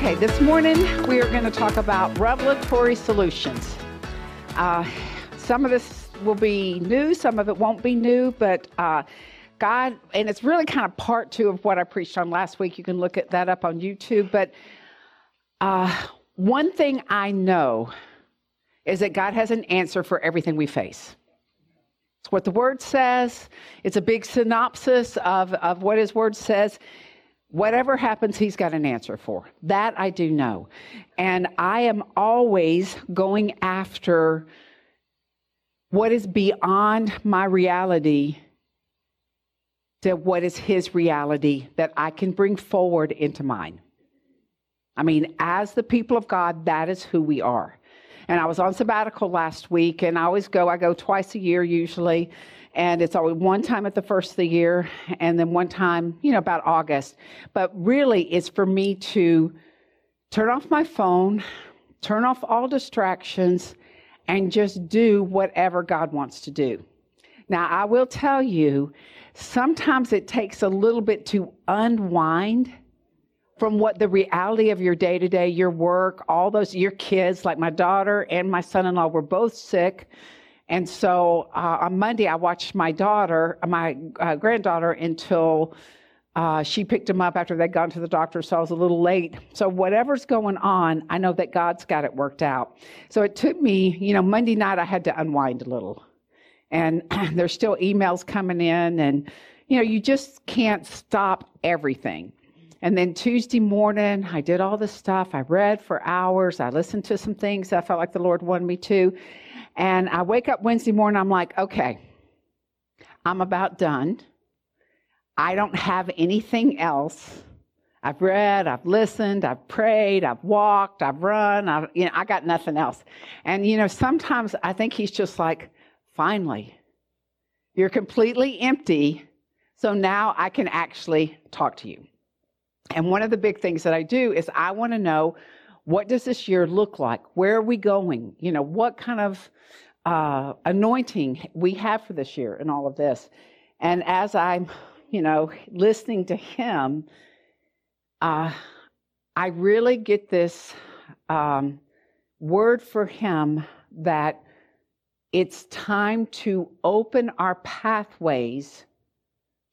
Okay, this morning we are going to talk about revelatory solutions. Uh, some of this will be new, some of it won't be new, but uh, God, and it's really kind of part two of what I preached on last week. You can look at that up on YouTube. But uh, one thing I know is that God has an answer for everything we face. It's what the word says. It's a big synopsis of, of what his word says. Whatever happens, he's got an answer for. That I do know. And I am always going after what is beyond my reality to what is his reality that I can bring forward into mine. I mean, as the people of God, that is who we are. And I was on sabbatical last week, and I always go, I go twice a year usually, and it's always one time at the first of the year, and then one time, you know, about August. But really, it's for me to turn off my phone, turn off all distractions, and just do whatever God wants to do. Now, I will tell you, sometimes it takes a little bit to unwind from what the reality of your day to day, your work, all those, your kids, like my daughter and my son in law were both sick. And so uh, on Monday, I watched my daughter, my uh, granddaughter, until uh, she picked him up after they'd gone to the doctor. So I was a little late. So whatever's going on, I know that God's got it worked out. So it took me, you know, Monday night, I had to unwind a little and there's still emails coming in and you know you just can't stop everything and then tuesday morning i did all this stuff i read for hours i listened to some things i felt like the lord wanted me to and i wake up wednesday morning i'm like okay i'm about done i don't have anything else I've read, I've listened, I've prayed, I've walked, I've run, I've, you know, I got nothing else. And, you know, sometimes I think he's just like, Finally, you're completely empty, so now I can actually talk to you. And one of the big things that I do is I want to know what does this year look like? Where are we going? You know, what kind of uh, anointing we have for this year and all of this. And as I'm, you know, listening to him, uh, I really get this um, word for him that it's time to open our pathways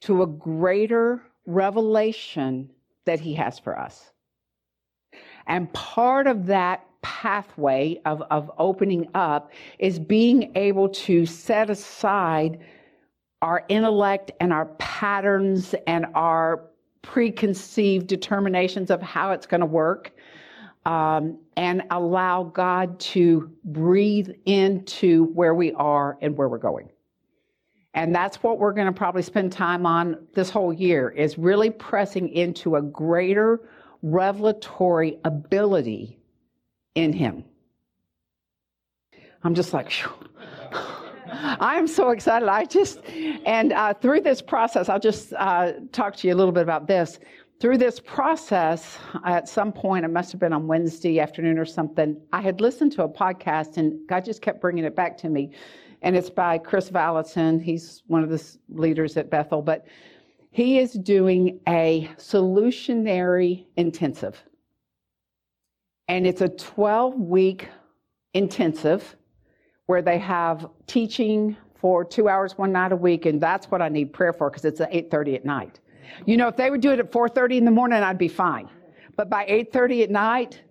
to a greater revelation that He has for us. And part of that pathway of, of opening up is being able to set aside our intellect and our patterns and our preconceived determinations of how it's going to work um, and allow God to breathe into where we are and where we're going. And that's what we're going to probably spend time on this whole year is really pressing into a greater revelatory ability in him. I'm just like, I am so excited. I just, and uh, through this process, I'll just uh, talk to you a little bit about this through this process, at some point, it must have been on Wednesday afternoon or something, I had listened to a podcast and God just kept bringing it back to me. And it's by Kris Vallotton. He's one of the leaders at Bethel, but he is doing a solutionary intensive. And it's a 12 week intensive where they have teaching for two hours one night a week. And that's what I need prayer for because it's at 8.30 at night. You know, if they would do it at 4:30 in the morning, I'd be fine. But by 8:30 at night,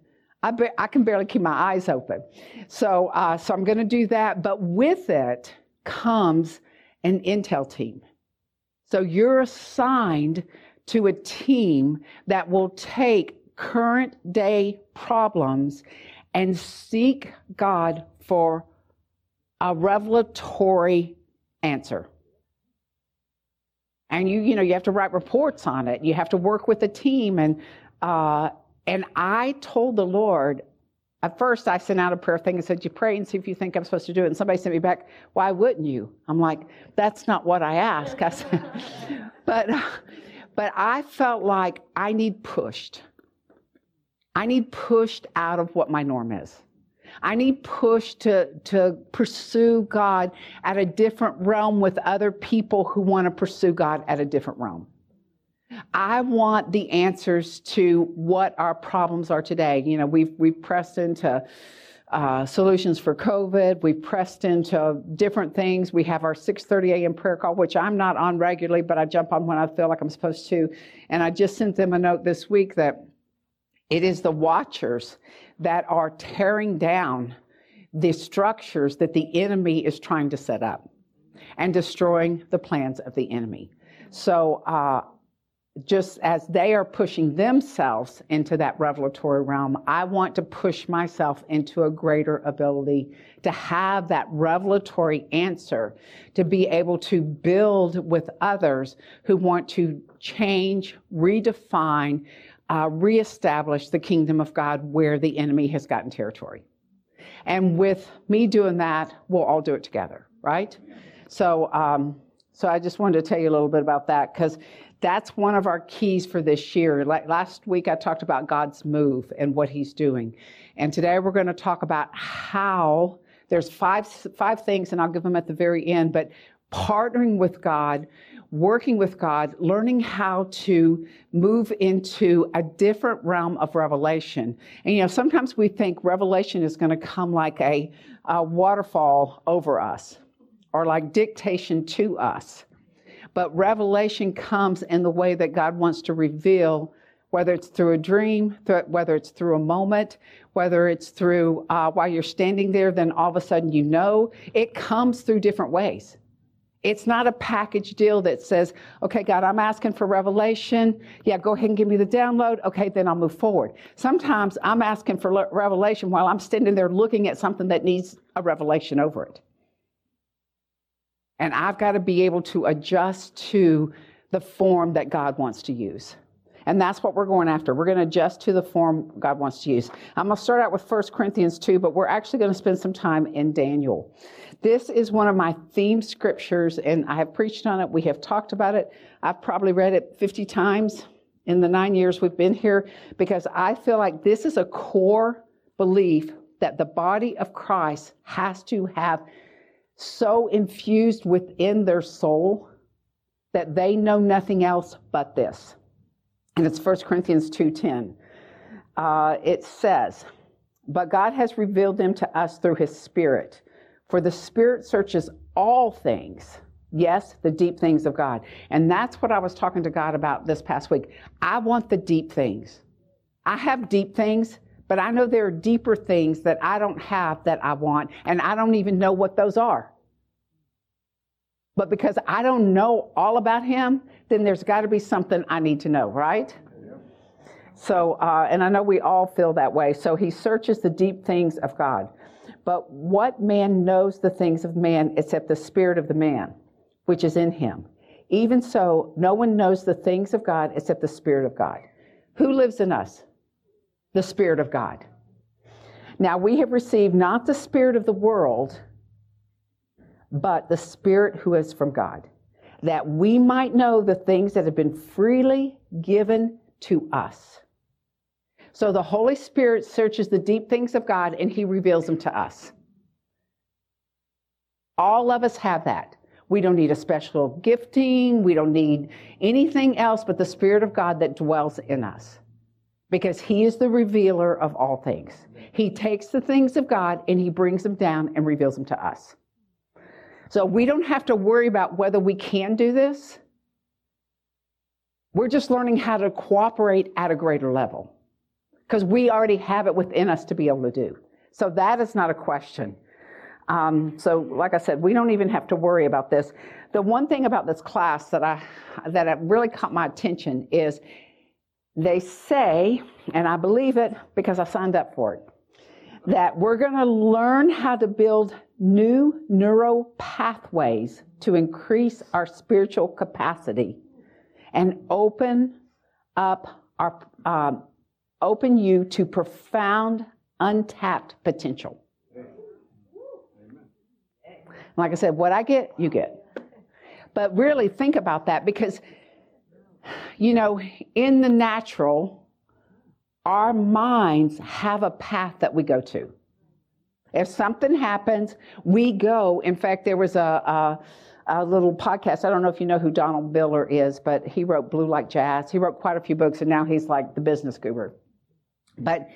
I, be, I can barely keep my eyes open. So, uh, so I'm going to do that. But with it comes an intel team. So you're assigned to a team that will take current day problems and seek God for a revelatory answer. And you you know you have to write reports on it. You have to work with a team. And Uh, and I told the Lord, at first I sent out a prayer thing and said, You pray and see if you think I'm supposed to do it. And somebody sent me back, Why wouldn't you? I'm like, That's not what I ask. I said, but, but I felt like I need pushed. I need pushed out of what my norm is. I need pushed to, to pursue God at a different realm with other people who want to pursue God at a different realm. I want the answers to what our problems are today. You know, we've, we've pressed into uh, solutions for COVID. We've pressed into different things. We have our 6:30 a.m. prayer call, which I'm not on regularly, but I jump on when I feel like I'm supposed to. And I just sent them a note this week that it is the watchers that are tearing down the structures that the enemy is trying to set up and destroying the plans of the enemy. So uh, just as they are pushing themselves into that revelatory realm, I want to push myself into a greater ability to have that revelatory answer, to be able to build with others who want to change, redefine, uh, reestablish the kingdom of God where the enemy has gotten territory. And with me doing that, we'll all do it together, right? So, um, so I just wanted to tell you a little bit about that because that's one of our keys for this year. Like last week, I talked about God's move and what He's doing, and today we're going to talk about how there's five five things, and I'll give them at the very end. But partnering with God, working with God, learning how to move into a different realm of revelation. And you know, sometimes we think revelation is going to come like a, a waterfall over us or like dictation to us. But revelation comes in the way that God wants to reveal, whether it's through a dream, whether it's through a moment, whether it's through uh, while you're standing there, then all of a sudden you know. It comes through different ways. It's not a package deal that says, okay, God, I'm asking for revelation. Yeah, go ahead and give me the download. Okay, then I'll move forward. Sometimes I'm asking for revelation while I'm standing there looking at something that needs a revelation over it. And I've got to be able to adjust to the form that God wants to use. And that's what we're going after. We're going to adjust to the form God wants to use. I'm going to start out with 1 Corinthians 2, but we're actually going to spend some time in Daniel. This is one of my theme scriptures, and I have preached on it. We have talked about it. I've probably read it 50 times in the nine years we've been here because I feel like this is a core belief that the body of Christ has to have so infused within their soul that they know nothing else but this. And it's 1 Corinthians 2.10. Uh, it says, But God has revealed them to us through his Spirit. For the Spirit searches all things, yes, the deep things of God. And that's what I was talking to God about this past week. I want the deep things. I have deep things, but I know there are deeper things that I don't have that I want, and I don't even know what those are. But because I don't know all about him, then there's got to be something I need to know, right? So, uh, and I know we all feel that way. So he searches the deep things of God. But what man knows the things of man except the spirit of the man, which is in him? Even so, no one knows the things of God except the spirit of God. Who lives in us? The spirit of God. Now we have received not the spirit of the world, but the Spirit who is from God, that we might know the things that have been freely given to us. So the Holy Spirit searches the deep things of God and he reveals them to us. All of us have that. We don't need a special gifting. We don't need anything else but the Spirit of God that dwells in us because He is the revealer of all things. He takes the things of God and He brings them down and reveals them to us. So we don't have to worry about whether we can do this. We're just learning how to cooperate at a greater level because we already have it within us to be able to do. So that is not a question. Um, so, like I said, we don't even have to worry about this. The one thing about this class that I that really caught my attention is they say, and I believe it because I signed up for it, that we're going to learn how to build new neural pathways to increase our spiritual capacity and open up our um, open you to profound, untapped potential. Like I said, what I get, you get. But really think about that because, you know, in the natural, our minds have a path that we go to. If something happens, we go. In fact, there was a, a, a, little podcast. I don't know if you know who Donald Miller is, but he wrote Blue Like Jazz. He wrote quite a few books, and now he's like the business guru. But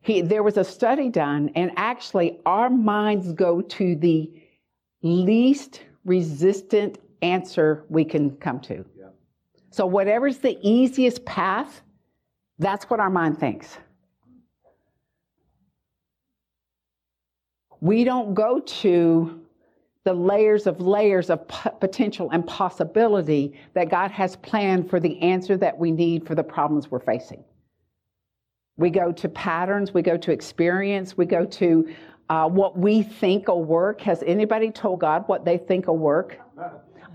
he, there was a study done, and actually, our minds go to the least resistant answer we can come to. So, whatever's the easiest path, that's what our mind thinks. We don't go to the layers of layers of potential and possibility that God has planned for the answer that we need for the problems we're facing. We go to patterns, we go to experience, we go to uh, what we think will work. Has anybody told God what they think will work?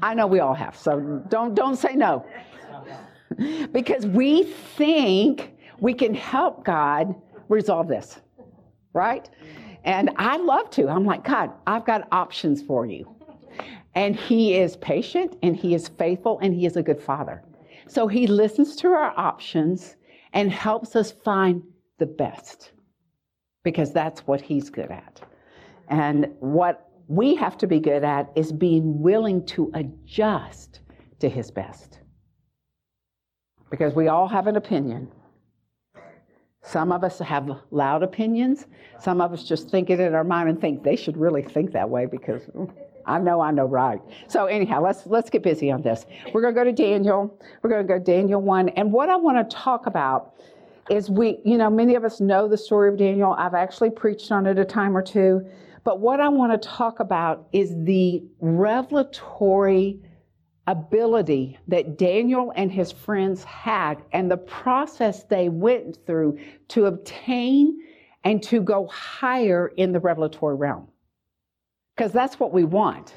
I know we all have, so don't, don't say no. because we think we can help God resolve this, right? And I love to. I'm like, God, I've got options for you. And He is patient and He is faithful and He is a good Father. So He listens to our options and helps us find the best because that's what He's good at. And what we have to be good at is being willing to adjust to his best. Because we all have an opinion. Some of us have loud opinions. Some of us just think it in our mind and think they should really think that way because mm, I know I know right. So anyhow, let's let's get busy on this. We're going to go to Daniel. We're going to go to Daniel 1 and what I want to talk about is we, you know, many of us know the story of Daniel. I've actually preached on it a time or two. But what I want to talk about is the revelatory ability that Daniel and his friends had and the process they went through to obtain and to go higher in the revelatory realm. Because that's what we want.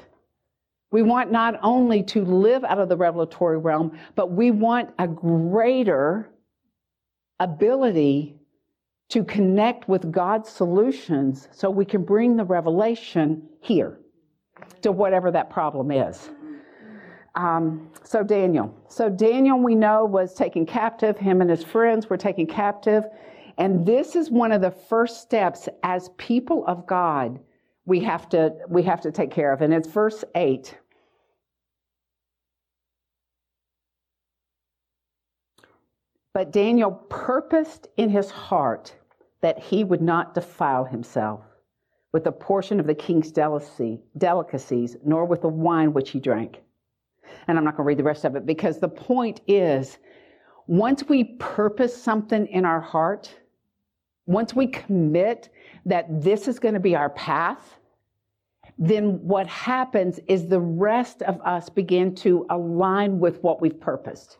We want not only to live out of the revelatory realm, but we want a greater ability to connect with God's solutions so we can bring the revelation here to whatever that problem is. Um, so, Daniel. So, Daniel, we know, was taken captive. Him and his friends were taken captive. And this is one of the first steps as people of God we have to, we have to take care of. And it's verse 8. But Daniel purposed in his heart that he would not defile himself with a portion of the king's delicacy, delicacies, nor with the wine which he drank. And I'm not going to read the rest of it because the point is once we purpose something in our heart, once we commit that this is going to be our path, then what happens is the rest of us begin to align with what we've purposed.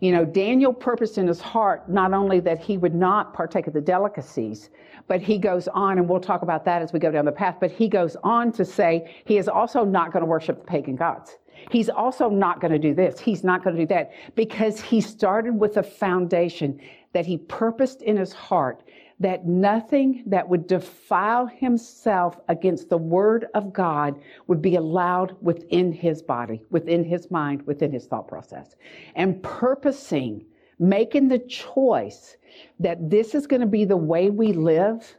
You know, Daniel purposed in his heart not only that he would not partake of the delicacies, but he goes on, and we'll talk about that as we go down the path, but he goes on to say he is also not going to worship the pagan gods. He's also not going to do this. He's not going to do that because he started with a foundation that he purposed in his heart that nothing that would defile himself against the word of God would be allowed within his body, within his mind, within his thought process. And purposing, making the choice that this is going to be the way we live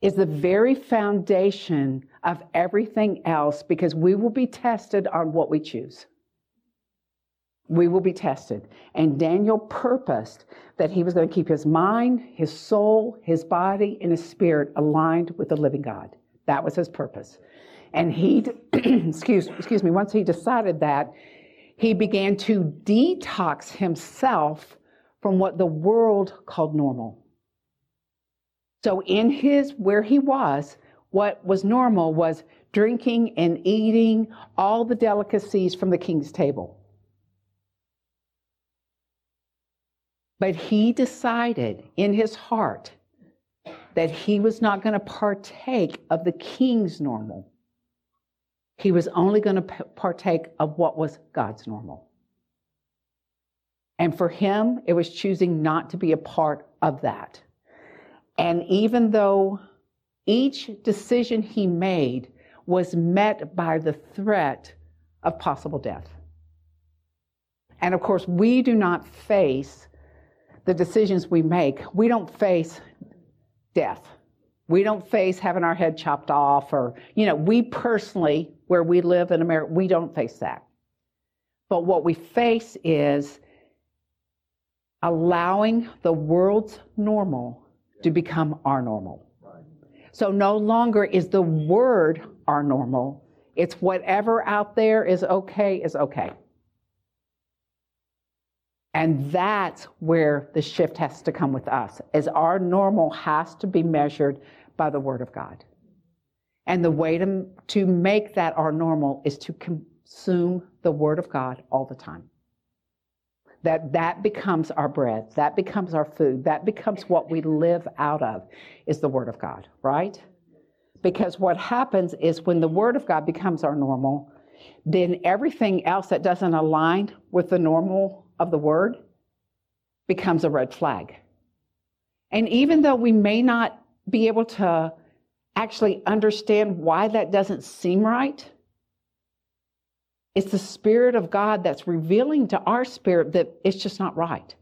is the very foundation of everything else because we will be tested on what we choose we will be tested. And Daniel purposed that he was going to keep his mind, his soul, his body, and his spirit aligned with the living God. That was his purpose. And he, excuse, excuse me, once he decided that, he began to detox himself from what the world called normal. So in his, where he was, what was normal was drinking and eating all the delicacies from the king's table. But he decided in his heart that he was not going to partake of the king's normal. He was only going to partake of what was God's normal. And for him, it was choosing not to be a part of that. And even though each decision he made was met by the threat of possible death. And of course, we do not face the decisions we make, we don't face death. We don't face having our head chopped off, or, you know, we personally, where we live in America, we don't face that. But what we face is allowing the world's normal to become our normal. So no longer is the word our normal, it's whatever out there is okay, is okay. And that's where the shift has to come with us, as our normal has to be measured by the Word of God. And the way to, to make that our normal is to consume the Word of God all the time. That that becomes our bread, that becomes our food, that becomes what we live out of, is the Word of God, right? Because what happens is when the Word of God becomes our normal, then everything else that doesn't align with the normal of the word becomes a red flag. And even though we may not be able to actually understand why that doesn't seem right, it's the Spirit of God that's revealing to our spirit that it's just not right.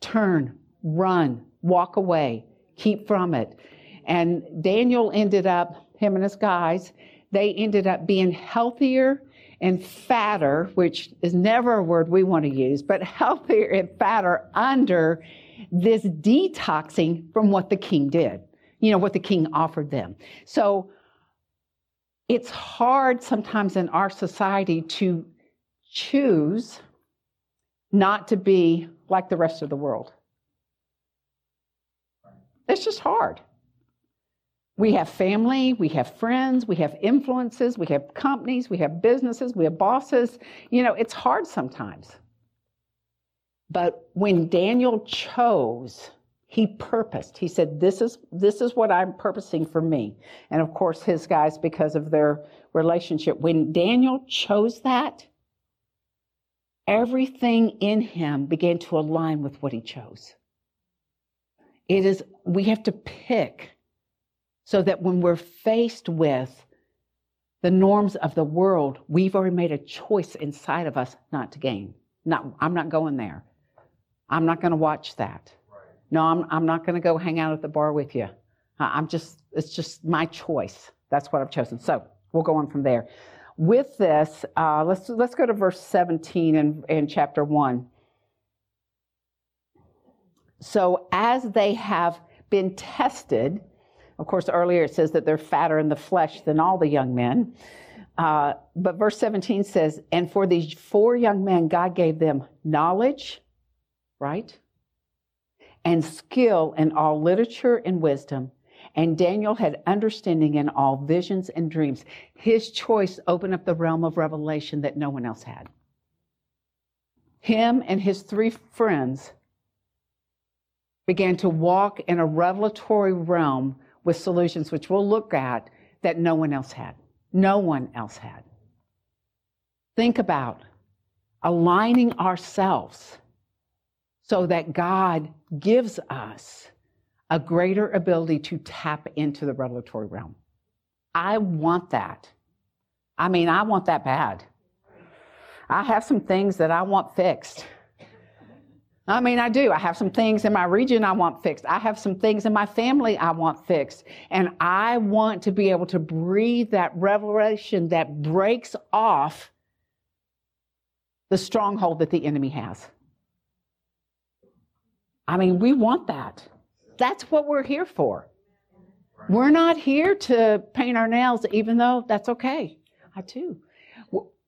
Turn, run, walk away, keep from it. And Daniel ended up, him and his guys, they ended up being healthier and fatter, which is never a word we want to use, but healthier and fatter under this detoxing from what the king did, you know, what the king offered them. So it's hard sometimes in our society to choose not to be like the rest of the world. It's just hard. We have family, we have friends, we have influences, we have companies, we have businesses, we have bosses. You know, it's hard sometimes. But when Daniel chose, he purposed. He said, "This is this is what I'm purposing for me." And of course, his guys, because of their relationship, when Daniel chose that, everything in him began to align with what he chose. It is we have to pick so that when we're faced with the norms of the world, we've already made a choice inside of us not to gain. Not, I'm not going there. I'm not going to watch that. Right. No, I'm, I'm not going to go hang out at the bar with you. I'm just, it's just my choice. That's what I've chosen. So we'll go on from there. With this, uh, let's, let's go to verse 17 in, in chapter 1. So as they have been tested, of course, earlier it says that they're fatter in the flesh than all the young men. Uh, but verse 17 says, And for these four young men, God gave them knowledge, right? And skill in all literature and wisdom. And Daniel had understanding in all visions and dreams. His choice opened up the realm of revelation that no one else had. Him and his three friends began to walk in a revelatory realm with solutions which we'll look at that no one else had. No one else had. Think about aligning ourselves so that God gives us a greater ability to tap into the revelatory realm. I want that. I mean, I want that bad. I have some things that I want fixed. I mean, I do. I have some things in my region I want fixed. I have some things in my family I want fixed. And I want to be able to breathe that revelation that breaks off the stronghold that the enemy has. I mean, we want that. That's what we're here for. We're not here to paint our nails, even though that's okay. I do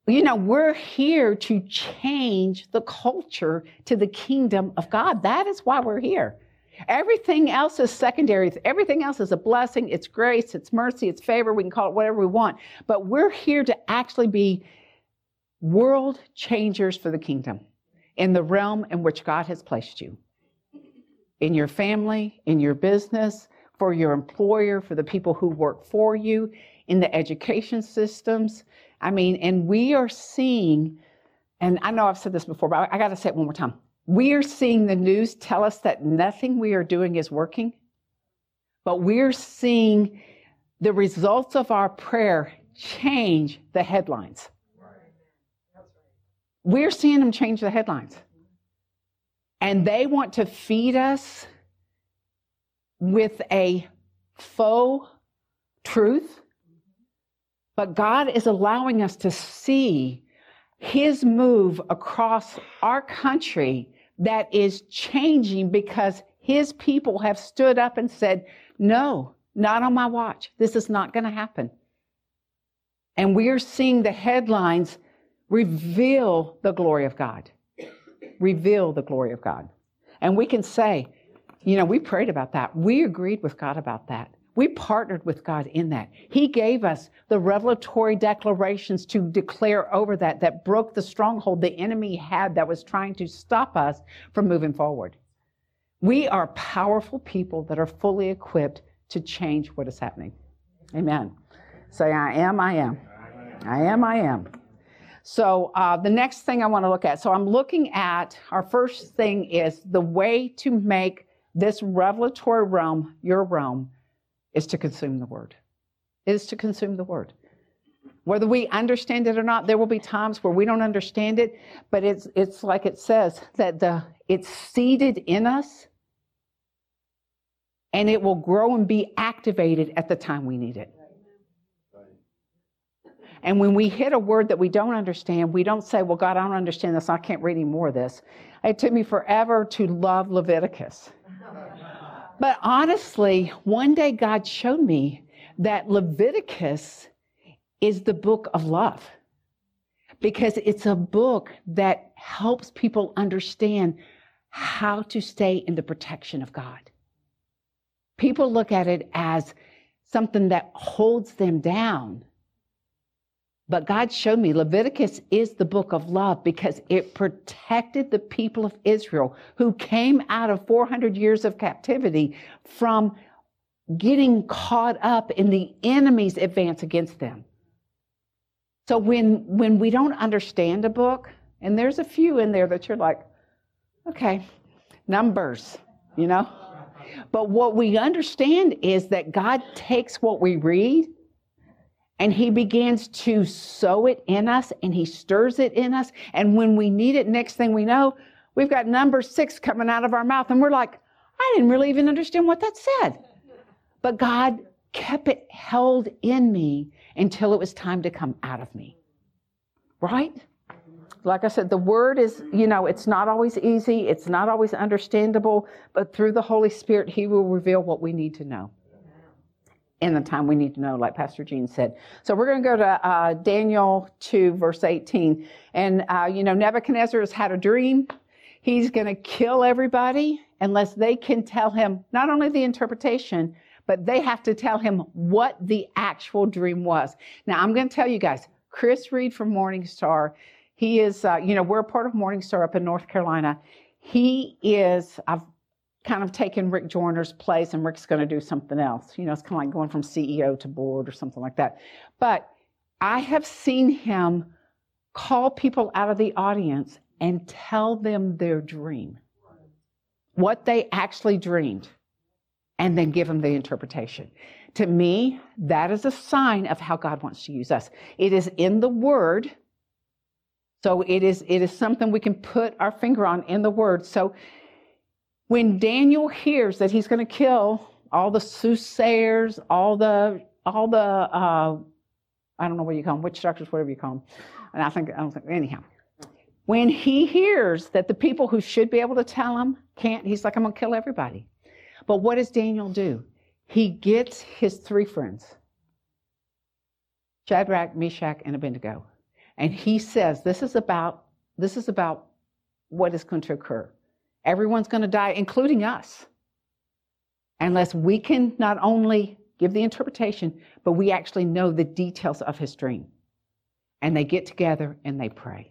you know, we're here to change the culture to the kingdom of God. That is why we're here. Everything else is secondary. Everything else is a blessing. It's grace, it's mercy, it's favor. We can call it whatever we want. But we're here to actually be world changers for the kingdom in the realm in which God has placed you. In your family, in your business, for your employer, for the people who work for you, in the education systems, I mean, and we are seeing, and I know I've said this before, but I, I got to say it one more time. We are seeing the news tell us that nothing we are doing is working, but we're seeing the results of our prayer change the headlines. We're seeing them change the headlines. And they want to feed us with a faux truth. But God is allowing us to see his move across our country that is changing because his people have stood up and said, No, not on my watch. This is not going to happen. And we are seeing the headlines reveal the glory of God. Reveal the glory of God. And we can say, you know, we prayed about that. We agreed with God about that. We partnered with God in that. He gave us the revelatory declarations to declare over that, that broke the stronghold the enemy had that was trying to stop us from moving forward. We are powerful people that are fully equipped to change what is happening. Amen. Say, I am, I am. I am, I am. So uh, the next thing I want to look at. So I'm looking at our first thing is the way to make this revelatory realm your realm is to consume the word. Is to consume the word. Whether we understand it or not, there will be times where we don't understand it, but it's it's like it says that the it's seated in us and it will grow and be activated at the time we need it. And when we hit a word that we don't understand, we don't say, Well, God, I don't understand this. I can't read any more of this. It took me forever to love Leviticus. But honestly, one day God showed me that Leviticus is the book of love because it's a book that helps people understand how to stay in the protection of God. People look at it as something that holds them down. But God showed me Leviticus is the book of love because it protected the people of Israel who came out of 400 years of captivity from getting caught up in the enemy's advance against them. So when when we don't understand a book, and there's a few in there that you're like, okay, numbers, you know? But what we understand is that God takes what we read and he begins to sow it in us and he stirs it in us. And when we need it, next thing we know, we've got number six coming out of our mouth. And we're like, I didn't really even understand what that said. But God kept it held in me until it was time to come out of me. Right? Like I said, the word is, you know, it's not always easy, it's not always understandable, but through the Holy Spirit, He will reveal what we need to know in the time we need to know, like Pastor Gene said. So we're going to go to uh, Daniel 2, verse 18. And, uh, you know, Nebuchadnezzar has had a dream. He's going to kill everybody unless they can tell him not only the interpretation, but they have to tell him what the actual dream was. Now, I'm going to tell you guys, Chris Reed from Morningstar, he is, uh, you know, we're a part of Morningstar up in North Carolina. He is, I've kind of taken Rick Joyner's place and Rick's going to do something else. You know, it's kind of like going from CEO to board or something like that. But I have seen him call people out of the audience and tell them their dream, what they actually dreamed, and then give them the interpretation. To me, that is a sign of how God wants to use us. It is in the Word. So it is, it is something we can put our finger on in the Word. So when Daniel hears that he's going to kill all the soothsayers, all the all the uh, I don't know what you call them, witch doctors, whatever you call them, and I think I don't think anyhow. When he hears that the people who should be able to tell him can't, he's like, I'm going to kill everybody. But what does Daniel do? He gets his three friends, Shadrach, Meshach, and Abednego, and he says, "This is about this is about what is going to occur." Everyone's going to die, including us, unless we can not only give the interpretation, but we actually know the details of his dream. And they get together and they pray.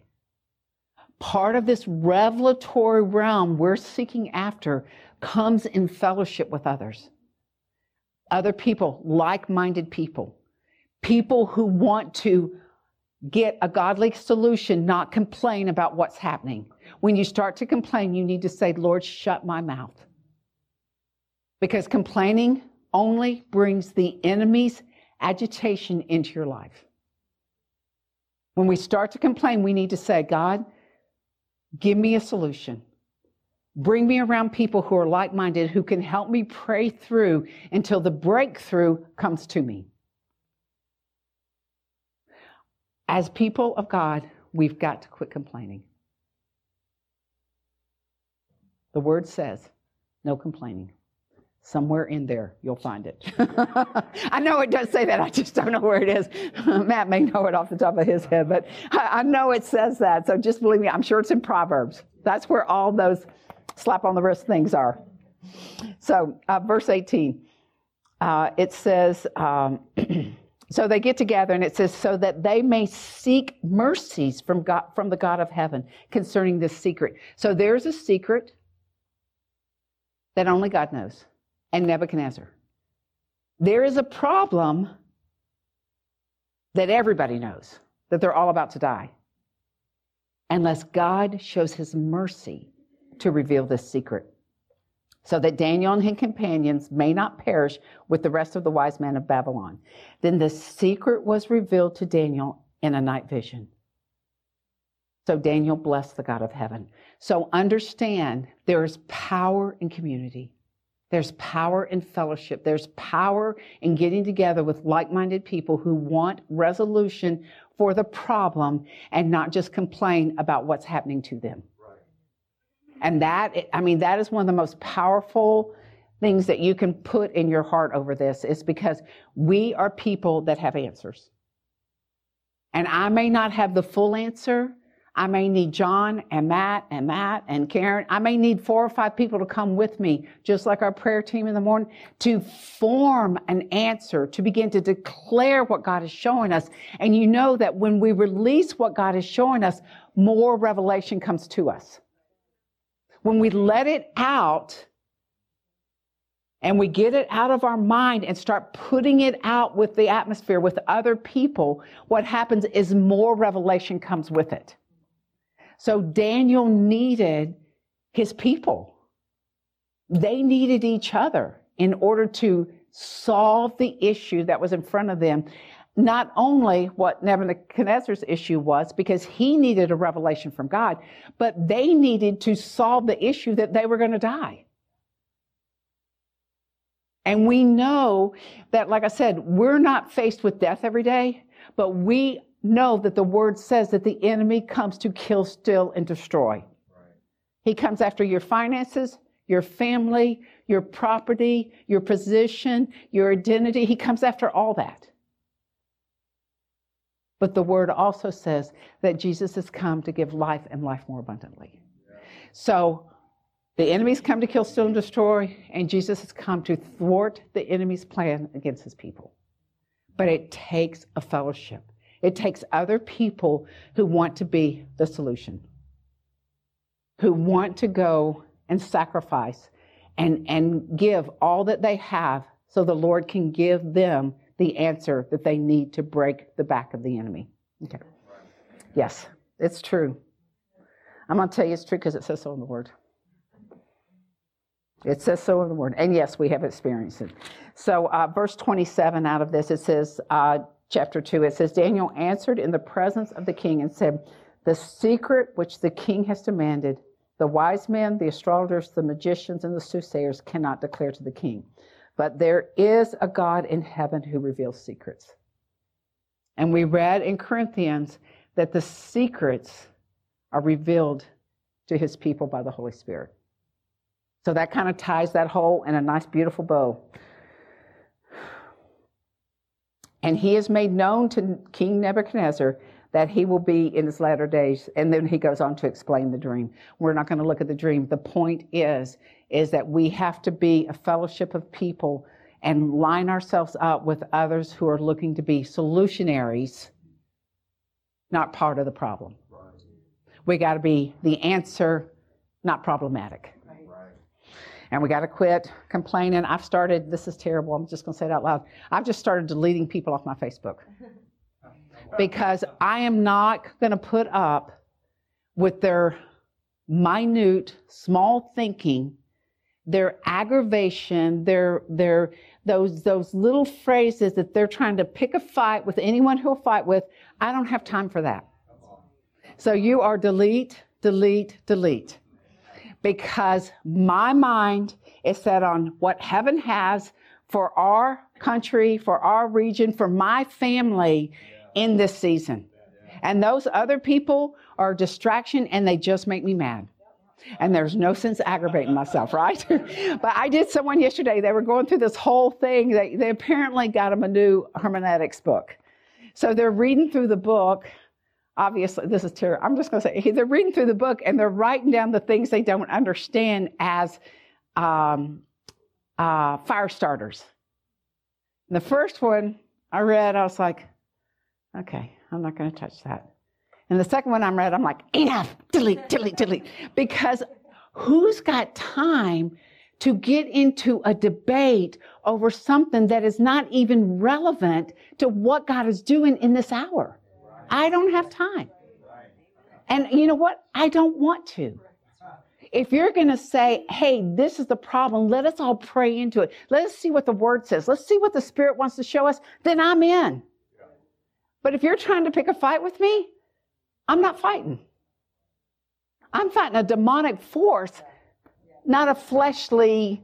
Part of this revelatory realm we're seeking after comes in fellowship with others. Other people, like minded people, people who want to get a godly solution, not complain about what's happening. When you start to complain, you need to say, Lord, shut my mouth. Because complaining only brings the enemy's agitation into your life. When we start to complain, we need to say, God, give me a solution. Bring me around people who are like minded, who can help me pray through until the breakthrough comes to me. As people of God, we've got to quit complaining. The word says, no complaining. Somewhere in there, you'll find it. I know it does say that. I just don't know where it is. Matt may know it off the top of his head, but I, know it says that. So just believe me, I'm sure it's in Proverbs. That's where all those slap on the wrist things are. So, uh, verse 18, uh, it says, um, So they get together and it says, so that they may seek mercies from God, from the God of heaven concerning this secret. So there's a secret that only God knows and Nebuchadnezzar. There is a problem that everybody knows that they're all about to die. Unless God shows his mercy to reveal this secret so that Daniel and his companions may not perish with the rest of the wise men of Babylon. Then the secret was revealed to Daniel in a night vision. So Daniel blessed the God of heaven. So understand there is power in community. There's power in fellowship. There's power in getting together with like minded people who want resolution for the problem and not just complain about what's happening to them. And that, I mean, that is one of the most powerful things that you can put in your heart over this is because we are people that have answers. And I may not have the full answer. I may need John and Matt and Matt and Karen. I may need four or five people to come with me, just like our prayer team in the morning, to form an answer, to begin to declare what God is showing us. And you know that when we release what God is showing us, more revelation comes to us when we let it out and we get it out of our mind and start putting it out with the atmosphere, with other people, what happens is more revelation comes with it. So Daniel needed his people. They needed each other in order to solve the issue that was in front of them not only what Nebuchadnezzar's issue was, because he needed a revelation from God, but they needed to solve the issue that they were going to die. And we know that, like I said, we're not faced with death every day, but we know that the word says that the enemy comes to kill, steal, and destroy. Right. He comes after your finances, your family, your property, your position, your identity. He comes after all that. But the word also says that Jesus has come to give life and life more abundantly. So the enemies come to kill, steal, and destroy, and Jesus has come to thwart the enemy's plan against his people. But it takes a fellowship. It takes other people who want to be the solution, who want to go and sacrifice and, and give all that they have so the Lord can give them the answer that they need to break the back of the enemy. Okay. Yes, it's true. I'm going to tell you it's true because it says so in the Word. It says so in the Word. And yes, we have experienced it. So, uh, verse 27 out of this, it says, uh, chapter 2, it says, Daniel answered in the presence of the king and said, The secret which the king has demanded, the wise men, the astrologers, the magicians, and the soothsayers cannot declare to the king. But there is a God in heaven who reveals secrets. And we read in Corinthians that the secrets are revealed to his people by the Holy Spirit. So that kind of ties that whole in a nice, beautiful bow. And he has made known to King Nebuchadnezzar that he will be in his latter days. And then he goes on to explain the dream. We're not going to look at the dream. The point is, is that we have to be a fellowship of people and line ourselves up with others who are looking to be solutionaries, not part of the problem. Right. We got to be the answer, not problematic. Right. And we got to quit complaining. I've started, this is terrible, I'm just going to say it out loud. I've just started deleting people off my Facebook. because I am not going to put up with their minute, small thinking, their aggravation, their their those those little phrases that they're trying to pick a fight with anyone who'll fight with. I don't have time for that. So you are delete, delete, delete. Because my mind is set on what heaven has for our country, for our region, for my family in this season. And those other people are a distraction and they just make me mad. And there's no sense aggravating myself, right? but I did someone yesterday, they were going through this whole thing. They, they apparently got them a new hermeneutics book. So they're reading through the book. Obviously, this is terrible. I'm just going to say they're reading through the book and they're writing down the things they don't understand as um, uh, fire starters. And the first one I read, I was like, okay, I'm not going to touch that. And the second one I'm read, I'm like, enough, delete, delete, delete. Because who's got time to get into a debate over something that is not even relevant to what God is doing in this hour? I don't have time. And you know what? I don't want to. If you're going to say, hey, this is the problem, let us all pray into it. Let us see what the word says. Let's see what the Spirit wants to show us, then I'm in. But if you're trying to pick a fight with me, I'm not fighting. I'm fighting a demonic force, not a fleshly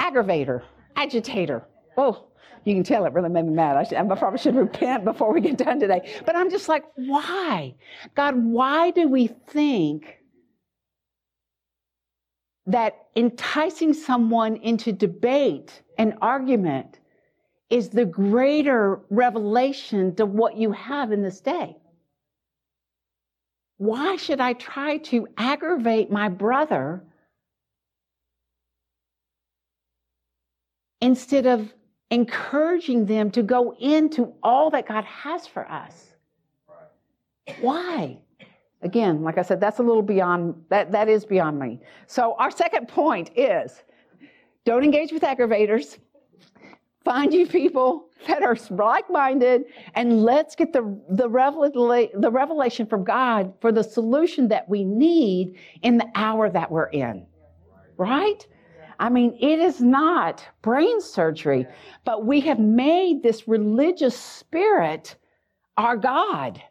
aggravator, agitator. Oh, you can tell it really made me mad. I, should, I probably should repent before we get done today. But I'm just like, why? God, why do we think that enticing someone into debate and argument is the greater revelation to what you have in this day. Why should I try to aggravate my brother instead of encouraging them to go into all that God has for us? Why? Again, like I said, that's a little beyond that that is beyond me. So our second point is don't engage with aggravators. Find you people that are like-minded and let's get the the, revela- the revelation from God for the solution that we need in the hour that we're in. Right? I mean, it is not brain surgery, but we have made this religious spirit our God.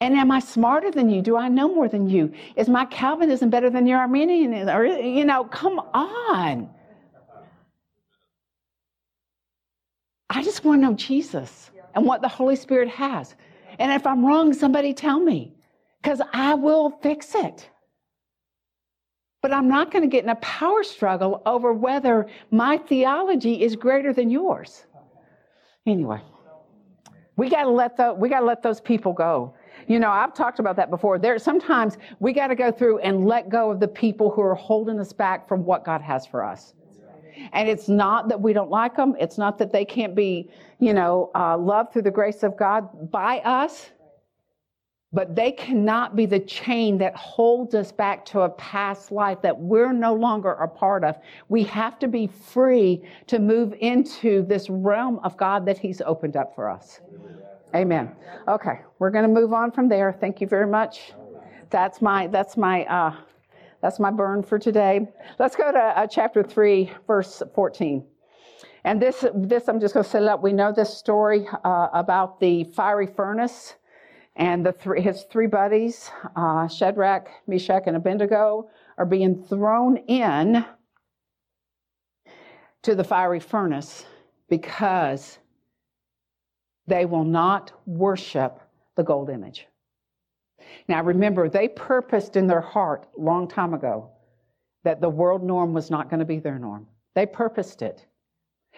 And am I smarter than you? Do I know more than you? Is my Calvinism better than your Arminianism? Or, you know, come on. Just want to know Jesus and what the Holy Spirit has. And if I'm wrong, somebody tell me because I will fix it. But I'm not going to get in a power struggle over whether my theology is greater than yours. Anyway, we got to let the, we got to let those people go. You know, I've talked about that before. There sometimes we got to go through and let go of the people who are holding us back from what God has for us. And it's not that we don't like them. It's not that they can't be, you know, uh, loved through the grace of God by us. But they cannot be the chain that holds us back to a past life that we're no longer a part of. We have to be free to move into this realm of God that He's opened up for us. Amen. Okay, we're going to move on from there. Thank you very much. That's my that's my uh, that's my burn for today. Let's go to uh, chapter three, verse fourteen. And this this I'm just going to set it up. We know this story uh, about the fiery furnace and the three, his three buddies, uh, Shadrach, Meshach, and Abednego, are being thrown in to the fiery furnace because they will not worship the gold image. Now remember, they purposed in their heart long time ago that the world norm was not going to be their norm. They purposed it.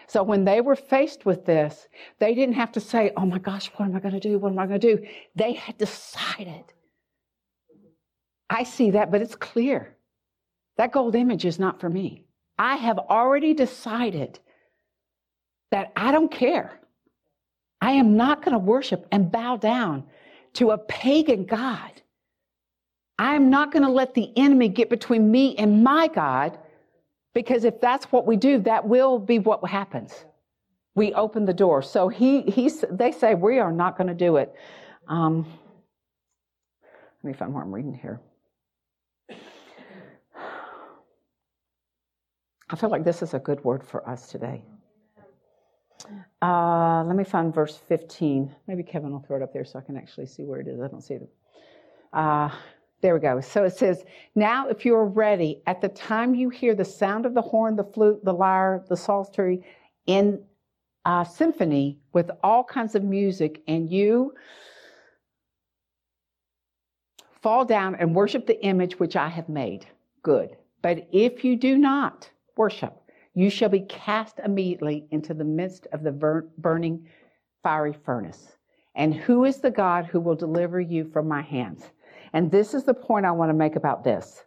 So when they were faced with this, they didn't have to say, oh my gosh, what am I going to do? What am I going to do? They had decided. I see that, but it's clear. That gold image is not for me. I have already decided that I don't care. I am not going to worship and bow down to a pagan God. I am not going to let the enemy get between me and my God because if that's what we do, that will be what happens. we open the door. So he, he's, they say, we are not going to do it. Um, let me find what I'm reading here. I feel like this is a good word for us today. Uh, let me find verse 15. Maybe Kevin will throw it up there so I can actually see where it is. I don't see it. Uh, there we go. So it says, Now if you are ready, at the time you hear the sound of the horn, the flute, the lyre, the psaltery in uh, symphony with all kinds of music, and you fall down and worship the image which I have made. Good. But if you do not worship, you shall be cast immediately into the midst of the burning fiery furnace. And who is the God who will deliver you from my hands? And this is the point I want to make about this.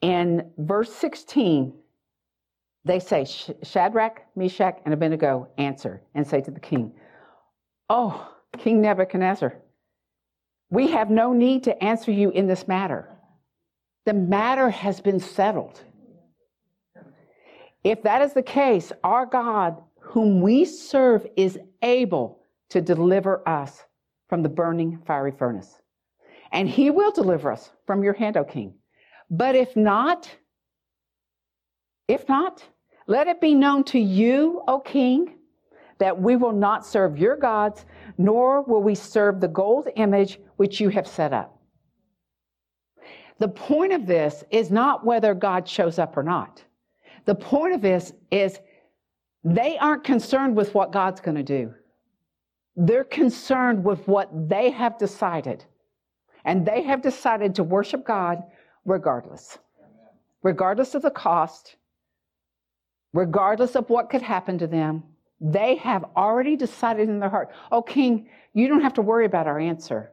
In verse 16, they say, Shadrach, Meshach, and Abednego answer and say to the king, Oh, King Nebuchadnezzar, we have no need to answer you in this matter. The matter has been settled. If that is the case, our God, whom we serve, is able to deliver us from the burning fiery furnace and he will deliver us from your hand, O king. But if not, if not, let it be known to you, O king, that we will not serve your gods, nor will we serve the gold image which you have set up. The point of this is not whether God shows up or not. The point of this is they aren't concerned with what God's going to do. They're concerned with what they have decided and they have decided to worship God regardless, regardless of the cost, regardless of what could happen to them. They have already decided in their heart, oh, King, you don't have to worry about our answer.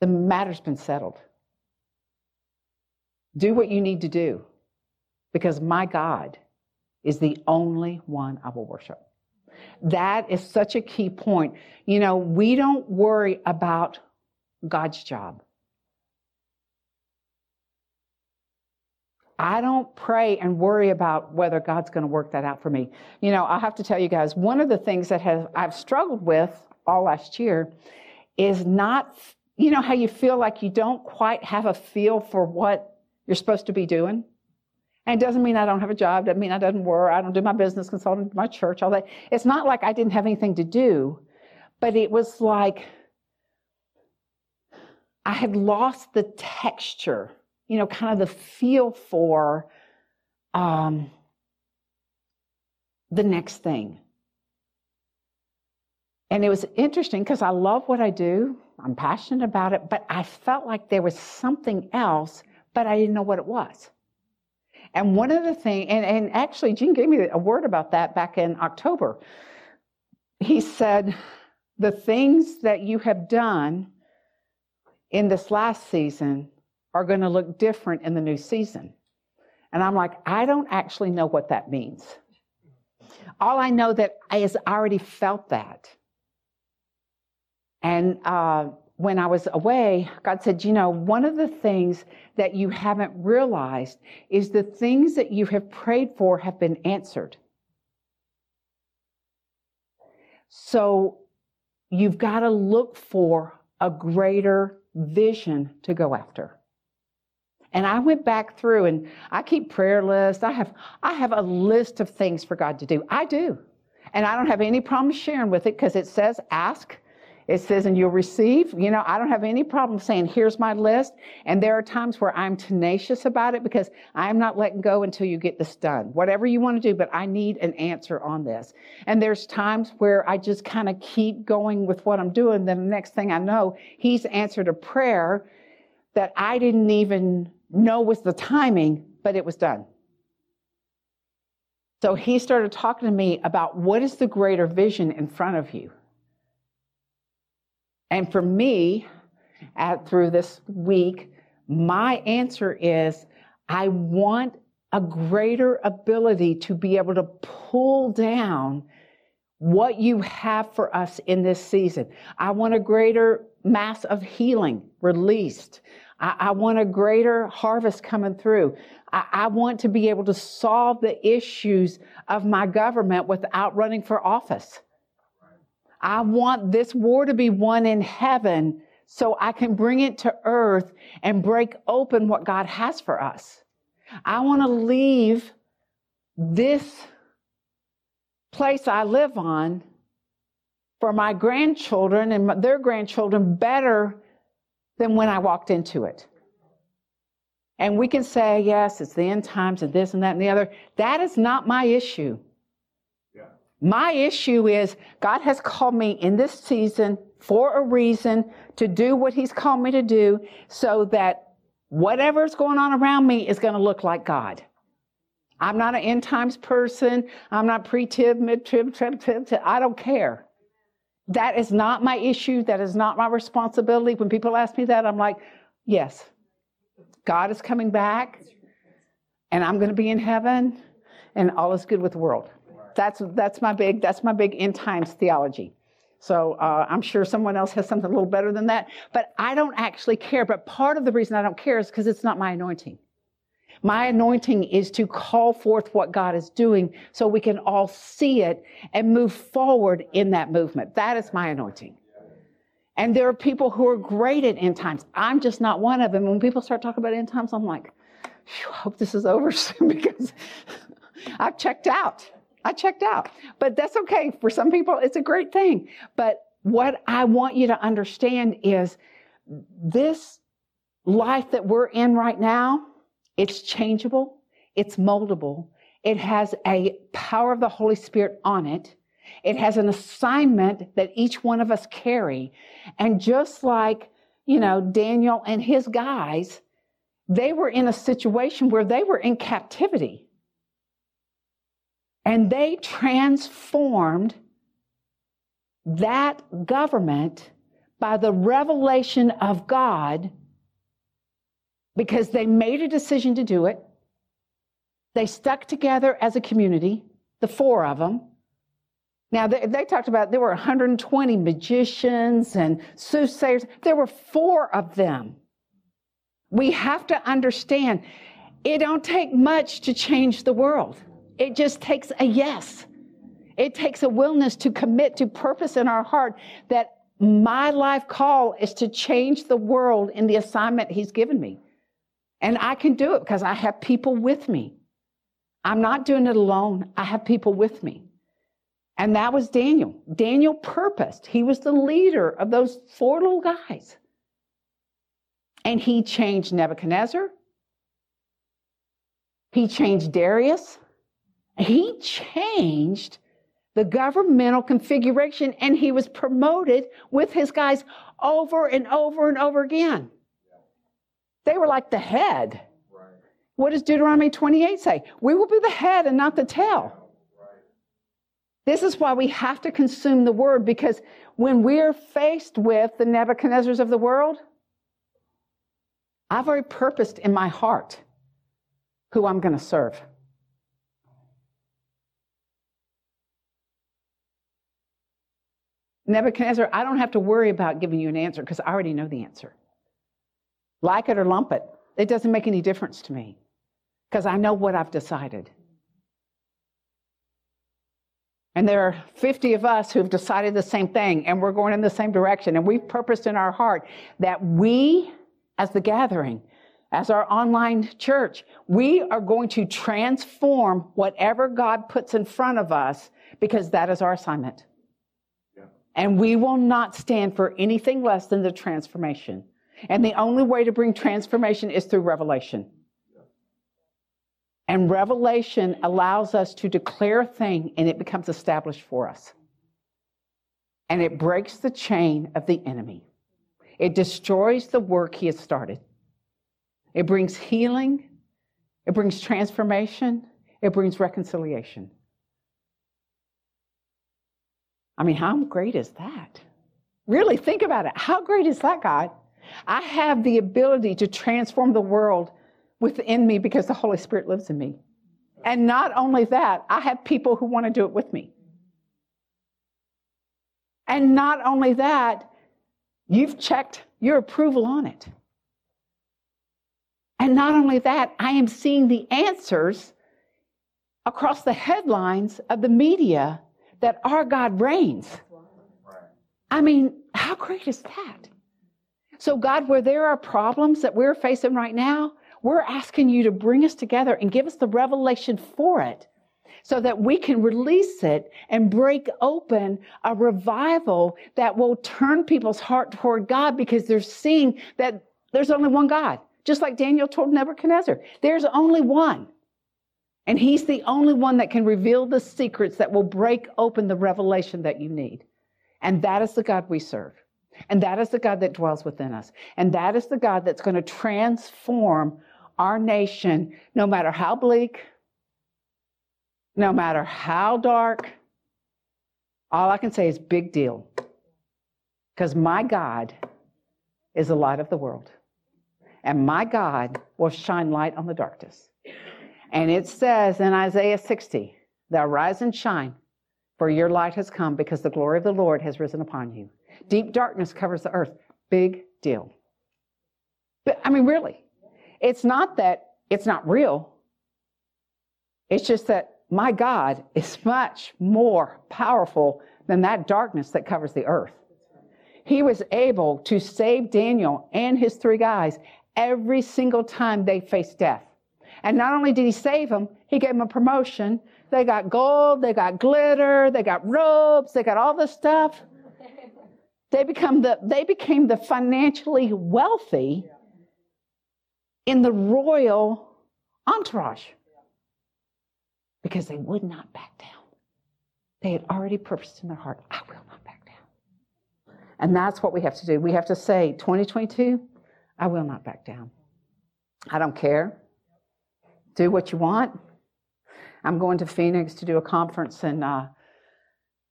The matter's been settled. Do what you need to do because my God is the only one I will worship. That is such a key point. You know, we don't worry about God's job. I don't pray and worry about whether God's going to work that out for me. You know, I have to tell you guys, one of the things that has I've struggled with all last year is not, you know, how you feel like you don't quite have a feel for what you're supposed to be doing. And it doesn't mean I don't have a job, doesn't mean I don't work, I don't do my business consulting, my church, all that. It's not like I didn't have anything to do, but it was like I had lost the texture, you know, kind of the feel for um, the next thing. And it was interesting because I love what I do. I'm passionate about it, but I felt like there was something else, but I didn't know what it was. And one of the things, and, and actually, Gene gave me a word about that back in October. He said, The things that you have done in this last season are going to look different in the new season. And I'm like, I don't actually know what that means. All I know that is I already felt that. And uh, when I was away, God said, you know, one of the things that you haven't realized is the things that you have prayed for have been answered. So you've got to look for a greater vision to go after. And I went back through and I keep prayer lists. I have I have a list of things for God to do. I do. And I don't have any problem sharing with it because it says ask it says, and you'll receive. You know, I don't have any problem saying, here's my list. And there are times where I'm tenacious about it because I'm not letting go until you get this done. Whatever you want to do, but I need an answer on this. And there's times where I just kind of keep going with what I'm doing. Then the next thing I know, he's answered a prayer that I didn't even know was the timing, but it was done. So he started talking to me about what is the greater vision in front of you. And for me, at, through this week, my answer is I want a greater ability to be able to pull down what you have for us in this season. I want a greater mass of healing released. I, I want a greater harvest coming through. I, I want to be able to solve the issues of my government without running for office. I want this war to be won in heaven so I can bring it to earth and break open what God has for us. I want to leave this place I live on for my grandchildren and their grandchildren better than when I walked into it. And we can say, yes, it's the end times and this and that and the other. That is not my issue. My issue is God has called me in this season for a reason to do what He's called me to do so that whatever's going on around me is going to look like God. I'm not an end times person. I'm not pre trib, mid trib, trib, trib. I don't care. That is not my issue. That is not my responsibility. When people ask me that, I'm like, yes, God is coming back and I'm going to be in heaven and all is good with the world. That's, that's my big, that's my big end times theology. So uh, I'm sure someone else has something a little better than that. But I don't actually care. But part of the reason I don't care is because it's not my anointing. My anointing is to call forth what God is doing so we can all see it and move forward in that movement. That is my anointing. And there are people who are great at end times. I'm just not one of them. When people start talking about end times, I'm like, I hope this is over soon because I've checked out. I checked out. But that's okay. For some people, it's a great thing. But what I want you to understand is this life that we're in right now, it's changeable, it's moldable, it has a power of the Holy Spirit on it. It has an assignment that each one of us carry. And just like, you know, Daniel and his guys, they were in a situation where they were in captivity. And they transformed that government by the revelation of God because they made a decision to do it. They stuck together as a community, the four of them. Now, they, they, talked about there were 120 magicians and soothsayers. There were four of them. We have to understand it don't take much to change the world. It just takes a yes. It takes a willingness to commit to purpose in our heart that my life call is to change the world in the assignment He's given me. And I can do it because I have people with me. I'm not doing it alone. I have people with me. And that was Daniel. Daniel purposed. He was the leader of those four little guys. And he changed Nebuchadnezzar. He changed Darius. He changed the governmental configuration and he was promoted with his guys over and over and over again. They were like the head. Right. What does Deuteronomy 28 say? We will be the head and not the tail. This is why we have to consume the word because when we're faced with the Nebuchadnezzars of the world, I've already purposed in my heart who I'm going to serve. Nebuchadnezzar, I don't have to worry about giving you an answer because I already know the answer. Like it or lump it, it doesn't make any difference to me because I know what I've decided. And there are 50 of us who've decided the same thing, and we're going in the same direction. And we've purposed in our heart that we, as the gathering, as our online church, we are going to transform whatever God puts in front of us because that is our assignment. And we will not stand for anything less than the transformation. And the only way to bring transformation is through revelation. And revelation allows us to declare a thing and it becomes established for us. And it breaks the chain of the enemy. It destroys the work he has started. It brings healing. It brings transformation. It brings reconciliation. I mean, how great is that? Really think about it. How great is that, God? I have the ability to transform the world within me because the Holy Spirit lives in me. And not only that, I have people who want to do it with me. And not only that, you've checked your approval on it. And not only that, I am seeing the answers across the headlines of the media that our God reigns. I mean, how great is that? So, God, where there are problems that we're facing right now, we're asking you to bring us together and give us the revelation for it so that we can release it and break open a revival that will turn people's heart toward God because they're seeing that there's only one God. Just like Daniel told Nebuchadnezzar, there's only one. And he's the only one that can reveal the secrets that will break open the revelation that you need. And that is the God we serve. And that is the God that dwells within us. And that is the God that's going to transform our nation, no matter how bleak, no matter how dark. All I can say is big deal. Because my God is the light of the world. And my God will shine light on the darkness. And it says in Isaiah 60, Thou rise and shine, for your light has come, because the glory of the Lord has risen upon you. Deep darkness covers the earth. Big deal. But I mean, really, it's not that it's not real. It's just that my God is much more powerful than that darkness that covers the earth. He was able to save Daniel and his three guys every single time they faced death. And not only did he save them, he gave them a promotion. They got gold, they got glitter, they got robes, they got all this stuff. They become the they became the financially wealthy in the royal entourage because they would not back down. They had already purposed in their heart, I will not back down. And that's what we have to do. We have to say, 2022, I will not back down. I don't care. Do what you want. I'm going to Phoenix to do a conference in, uh,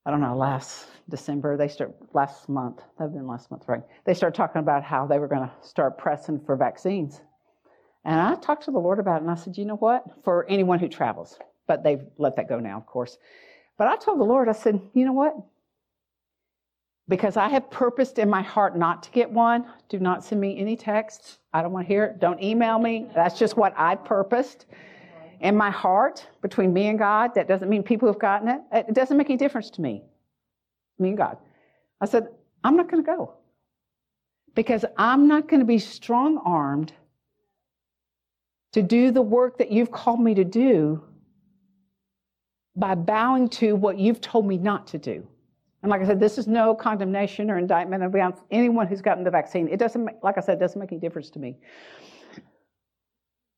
I don't know, last December. They start last month. That have been last month, right? They start talking about how they were going to start pressing for vaccines. And I talked to the Lord about it, and I said, you know what? For anyone who travels, but they've let that go now, of course. But I told the Lord, I said, you know what? Because I have purposed in my heart not to get one, do not send me any text. I don't want to hear it. Don't email me. That's just what I purposed in my heart between me and God. That doesn't mean people have gotten it. It doesn't make any difference to me, me and God. I said, I'm not going to go because I'm not going to be strong armed to do the work that you've called me to do by bowing to what you've told me not to do. And like I said, this is no condemnation or indictment of anyone who's gotten the vaccine. It doesn't, like I said, it doesn't make any difference to me.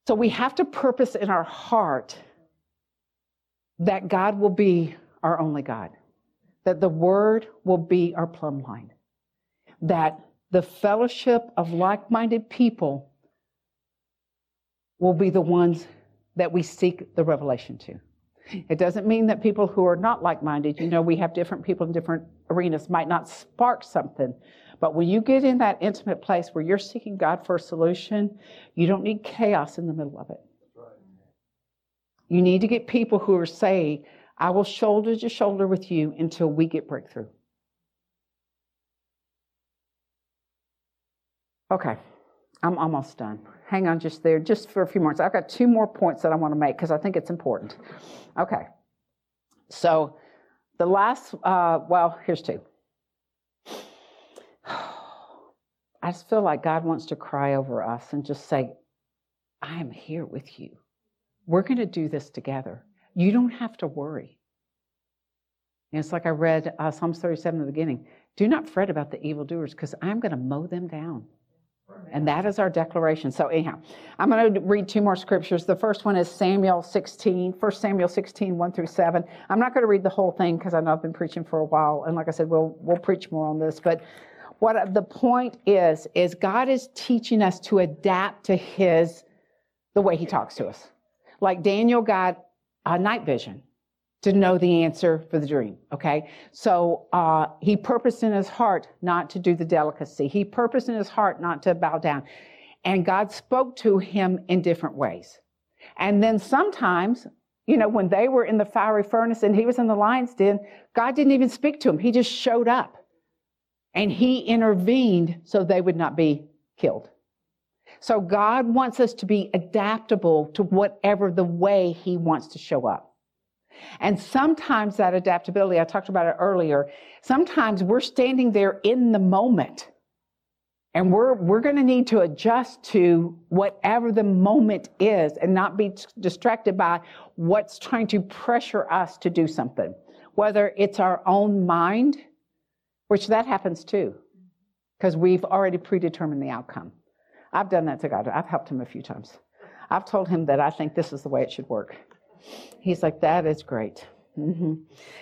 So we have to purpose in our heart that God will be our only God, that the Word will be our plumb line, that the fellowship of like minded people will be the ones that we seek the revelation to. It doesn't mean that people who are not like minded, you know, we have different people in different arenas, might not spark something. But when you get in that intimate place where you're seeking God for a solution, you don't need chaos in the middle of it. You need to get people who are saying, I will shoulder to shoulder with you until we get breakthrough. Okay, I'm almost done hang on just there, just for a few more. I've got two more points that I want to make because I think it's important. Okay. So the last, uh, well, here's two. I just feel like God wants to cry over us and just say, I am here with you. We're going to do this together. You don't have to worry. And it's like I read uh, Psalms 37 in the beginning. Do not fret about the evildoers because I'm going to mow them down. And that is our declaration. So, anyhow, I'm going to read two more scriptures. The first one is Samuel 16, 1 Samuel 16, 1 through 7. I'm not going to read the whole thing because I know I've been preaching for a while. And like I said, we'll, we'll preach more on this. But what the point is, is God is teaching us to adapt to his, the way he talks to us. Like Daniel got a night vision to know the answer for the dream. Okay. So uh, he purposed in his heart not to do the delicacy. He purposed in his heart not to bow down. And God spoke to him in different ways. And then sometimes, you know, when they were in the fiery furnace and he was in the lion's den, God didn't even speak to him. He just showed up and he intervened so they would not be killed. So God wants us to be adaptable to whatever the way He wants to show up. And sometimes that adaptability, I talked about it earlier, sometimes we're standing there in the moment and we're, we're going to need to adjust to whatever the moment is and not be distracted by what's trying to pressure us to do something. Whether it's our own mind, which that happens too, because we've already predetermined the outcome. I've done that to God. I've helped him a few times. I've told him that I think this is the way it should work. He's like, that is great. Mm-hmm.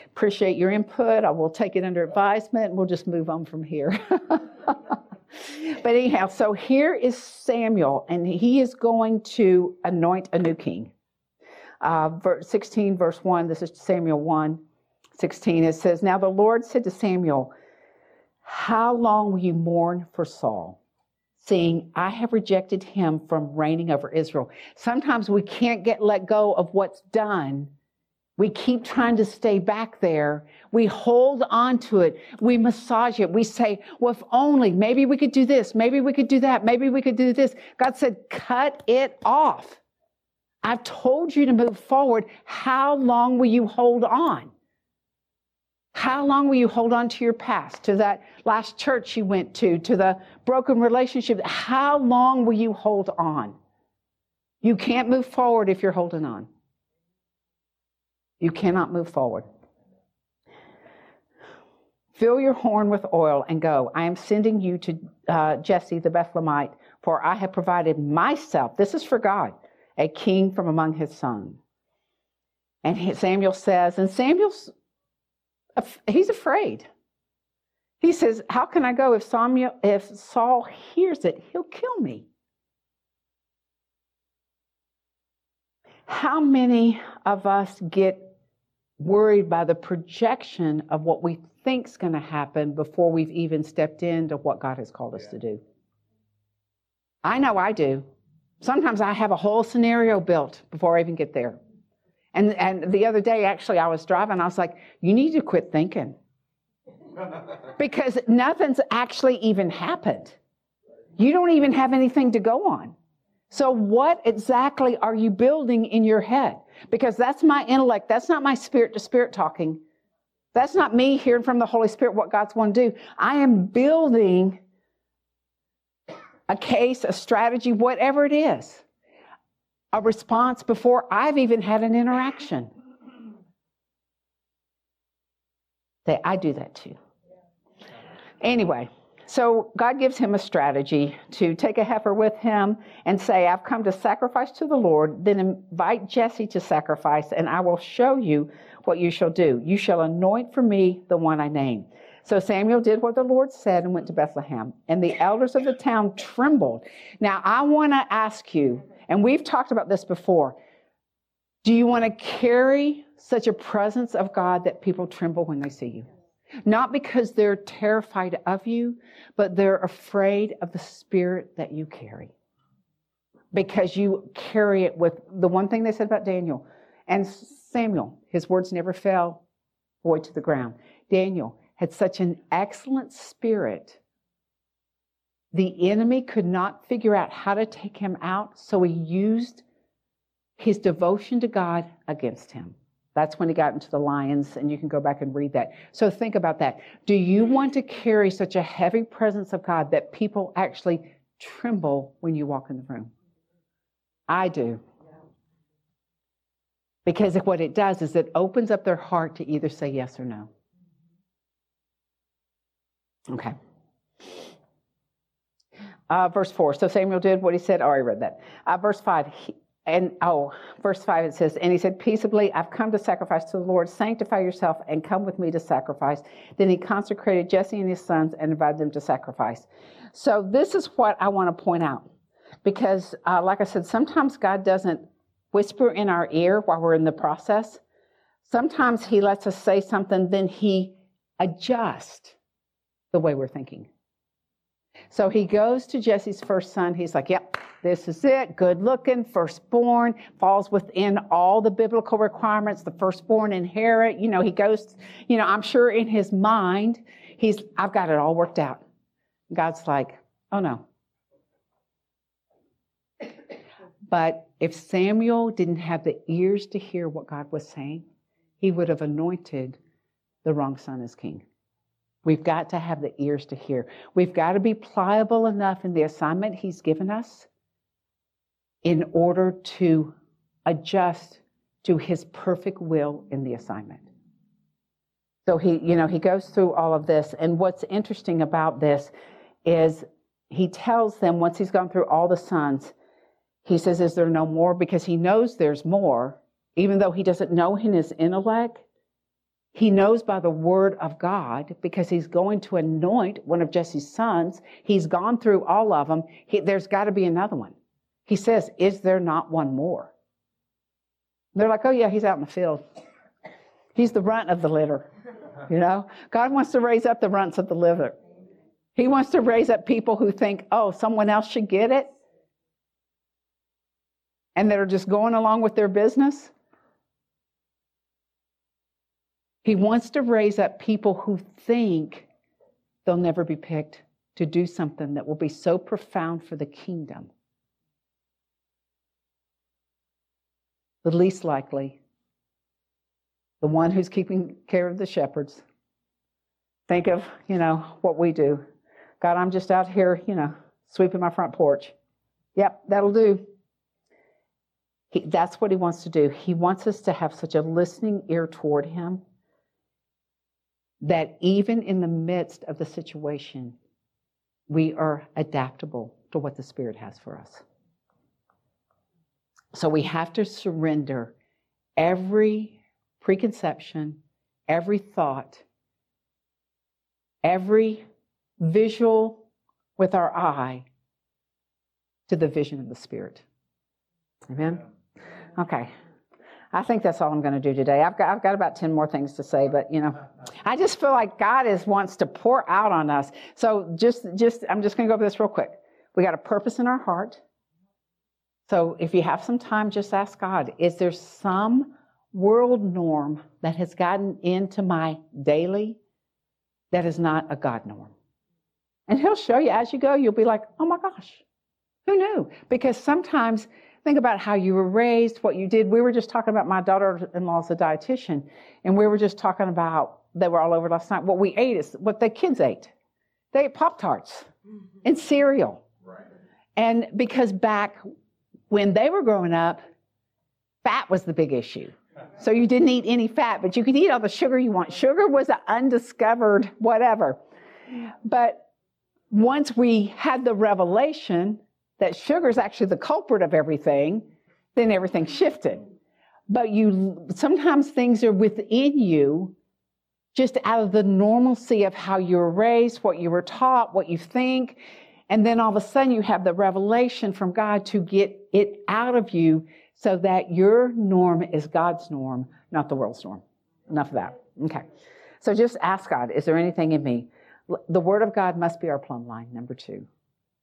Appreciate your input. I will take it under advisement and we'll just move on from here. but anyhow, so here is Samuel, and he is going to anoint a new king. Uh, verse 16, verse 1, this is Samuel 1 16. It says, Now the Lord said to Samuel, How long will you mourn for Saul? Seeing I have rejected him from reigning over Israel. Sometimes we can't get let go of what's done we keep trying to stay back there. We hold on to it. We massage it. We say, well, if only, maybe we could do this. Maybe we could do that. Maybe we could do this. God said, cut it off. I've told you to move forward. How long will you hold on? How long will you hold on to your past, to that last church you went to, to the broken relationship? How long will you hold on? You can't move forward if you're holding on. You cannot move forward. Fill your horn with oil and go. I am sending you to uh, Jesse the Bethlehemite, for I have provided myself, this is for God, a king from among his sons. And Samuel says, and Samuel's, he's afraid. He says, How can I go if, Samuel, if Saul hears it? He'll kill me. How many of us get worried by the projection of what we think's going to happen before we've even stepped into what God has called us to do. I know I do. Sometimes I have a whole scenario built before I even get there. And, and the other day, actually, I was driving. I was like, you need to quit thinking. because nothing's actually even happened. You don't even have anything to go on. So, what exactly are you building in your head? Because that's my intellect. That's not my spirit to spirit talking. That's not me hearing from the Holy Spirit what God's want to do. I am building a case, a strategy, whatever it is, a response before I've even had an interaction. Say, I do that too. Anyway. So God gives him a strategy to take a heifer with him and say, I've come to sacrifice to the Lord. Then invite Jesse to sacrifice, and I will show you what you shall do. You shall anoint for me the one I name. So Samuel did what the Lord said and went to Bethlehem. And the elders of the town trembled. Now, I want to ask you, and we've talked about this before do you want to carry such a presence of God that people tremble when they see you? Not because they're terrified of you, but they're afraid of the spirit that you carry. Because you carry it with the one thing they said about Daniel and Samuel, his words never fell void to the ground. Daniel had such an excellent spirit. The enemy could not figure out how to take him out, so he used his devotion to God against him. That's when he got into the lions, and you can go back and read that. So think about that. Do you want to carry such a heavy presence of God that people actually tremble when you walk in the room? I do. Because what it does is it opens up their heart to either say yes or no. Okay. Uh, verse 4. So Samuel did what he said. I already read that. Uh, verse 5. He, and oh, verse 5 it says, And he said, Peaceably, I've come to sacrifice to the Lord. Sanctify yourself and come with me to sacrifice. Then he consecrated Jesse and his sons and invited them to sacrifice. So, this is what I want to point out. Because, uh, like I said, sometimes God doesn't whisper in our ear while we're in the process. Sometimes he lets us say something, then he adjusts the way we're thinking. So he goes to Jesse's first son. He's like, Yep, this is it. Good looking, firstborn, falls within all the biblical requirements. The firstborn inherit. You know, he goes, you know, I'm sure in his mind, he's, I've got it all worked out. God's like, Oh no. But if Samuel didn't have the ears to hear what God was saying, he would have anointed the wrong son as king. We've got to have the ears to hear. We've got to be pliable enough in the assignment he's given us in order to adjust to his perfect will in the assignment. So he, you know, he goes through all of this. And what's interesting about this is he tells them once he's gone through all the sons, he says, Is there no more? Because he knows there's more, even though he doesn't know in his intellect. He knows by the word of God because he's going to anoint one of Jesse's sons. He's gone through all of them. He, there's got to be another one. He says, Is there not one more? They're like, Oh, yeah, he's out in the field. He's the runt of the litter. You know, God wants to raise up the runts of the litter. He wants to raise up people who think, Oh, someone else should get it. And that are just going along with their business. He wants to raise up people who think they'll never be picked to do something that will be so profound for the kingdom. The least likely, the one who's keeping care of the shepherds. Think of, you know, what we do. God, I'm just out here, you know, sweeping my front porch. Yep, that'll do. He, that's what he wants to do. He wants us to have such a listening ear toward him that even in the midst of the situation, we are adaptable to what the Spirit has for us. So we have to surrender every preconception, every thought, every visual with our eye to the vision of the Spirit. Amen? Okay. I think that's all I'm going to do today. I've got, I've got about 10 more things to say, but you know, I just feel like God is wants to pour out on us. So just, just, I'm just going to go over this real quick. We got a purpose in our heart. So if you have some time, just ask God, is there some world norm that has gotten into my daily that is not a God norm? And He'll show you as you go, you'll be like, oh my gosh, who knew? Because sometimes Think about how you were raised, what you did. We were just talking about my daughter in law's a dietitian, and we were just talking about, they were all over last night, what we ate is what the kids ate. They ate Pop Tarts mm-hmm. and cereal. Right. And because back when they were growing up, fat was the big issue. So you didn't eat any fat, but you could eat all the sugar you want. Sugar was an undiscovered whatever. But once we had the revelation that sugar is actually the culprit of everything, then everything shifted. But you sometimes things are within you just out of the normalcy of how you were raised, what you were taught, what you think. And then all of a sudden you have the revelation from God to get it out of you so that your norm is God's norm, not the world's norm. Enough of that. Okay. So just ask God, is there anything in me? The Word of God must be our plumb line, number two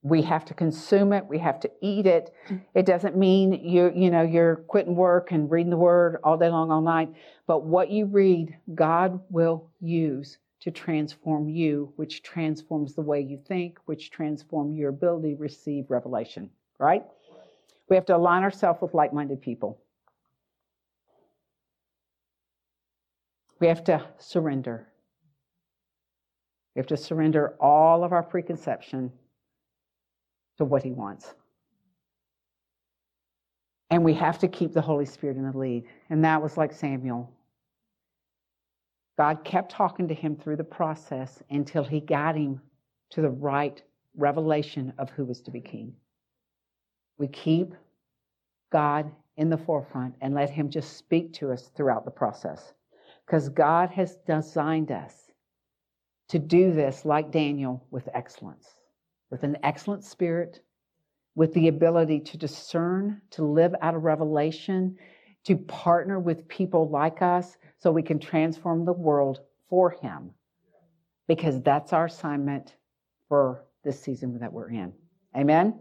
we have to consume it. We have to eat it. Mm. It doesn't mean you you know you're quitting work and reading the word all day long all night but what you read god will use to transform you which transforms the way you think which transform your ability to receive revelation right? We have to align ourselves with like-minded people. We have to surrender. We have to surrender all of our preconception to what he wants. And we have to keep the Holy Spirit in the lead. And that was like Samuel. God kept talking to him through the process until he got him to the right revelation of who was to be king. We keep God in the forefront and let him just speak to us throughout the process. Because God has designed us to do this like Daniel with excellence with an excellent spirit, with the ability to discern, to live out of revelation, to partner with people like us so we can transform the world for Him. Because that's our assignment for this season that we're in. Amen?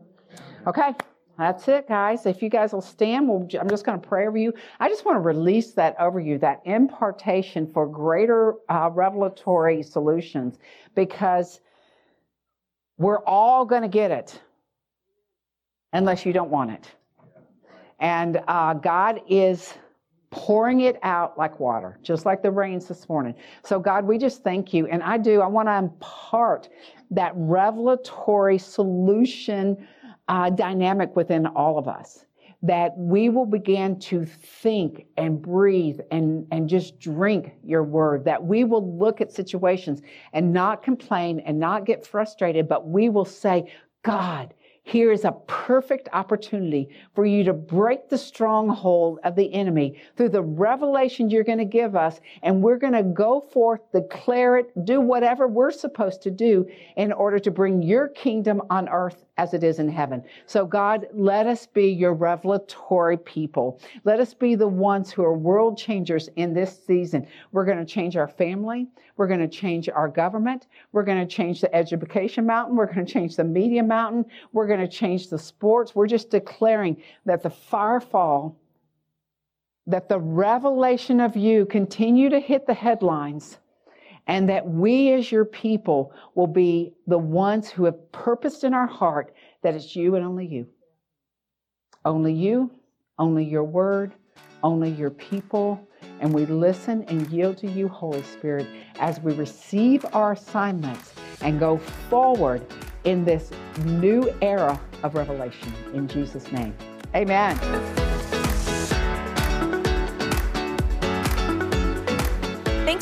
Okay. That's it, guys. If you guys will stand, we'll, I'm just going to pray over you. I just want to release that over you, that impartation for greater uh, revelatory solutions, because we're all going to get it unless you don't want it. And uh, God is pouring it out like water, just like the rains this morning. So, God, we just thank you. And I do, I want to impart that revelatory solution uh, dynamic within all of us. That we will begin to think and breathe and, and just drink your word. That we will look at situations and not complain and not get frustrated, but we will say, God, here is a perfect opportunity for you to break the stronghold of the enemy through the revelation you're going to give us. And we're going to go forth, declare it, do whatever we're supposed to do in order to bring your kingdom on earth as it is in heaven. So, God, let us be your revelatory people. Let us be the ones who are world changers in this season. We're going to change our family. We're going to change our government. We're going to change the education mountain. We're going to change the media mountain. We're going to change the sports. We're just declaring that the firefall, that the revelation of you continue to hit the headlines and that we as your people will be the ones who have purposed in our heart that it's you and only you. Only you, only your word, only your people. And we listen and yield to you, Holy Spirit, as we receive our assignments and go forward in this new era of revelation. In Jesus' name, amen.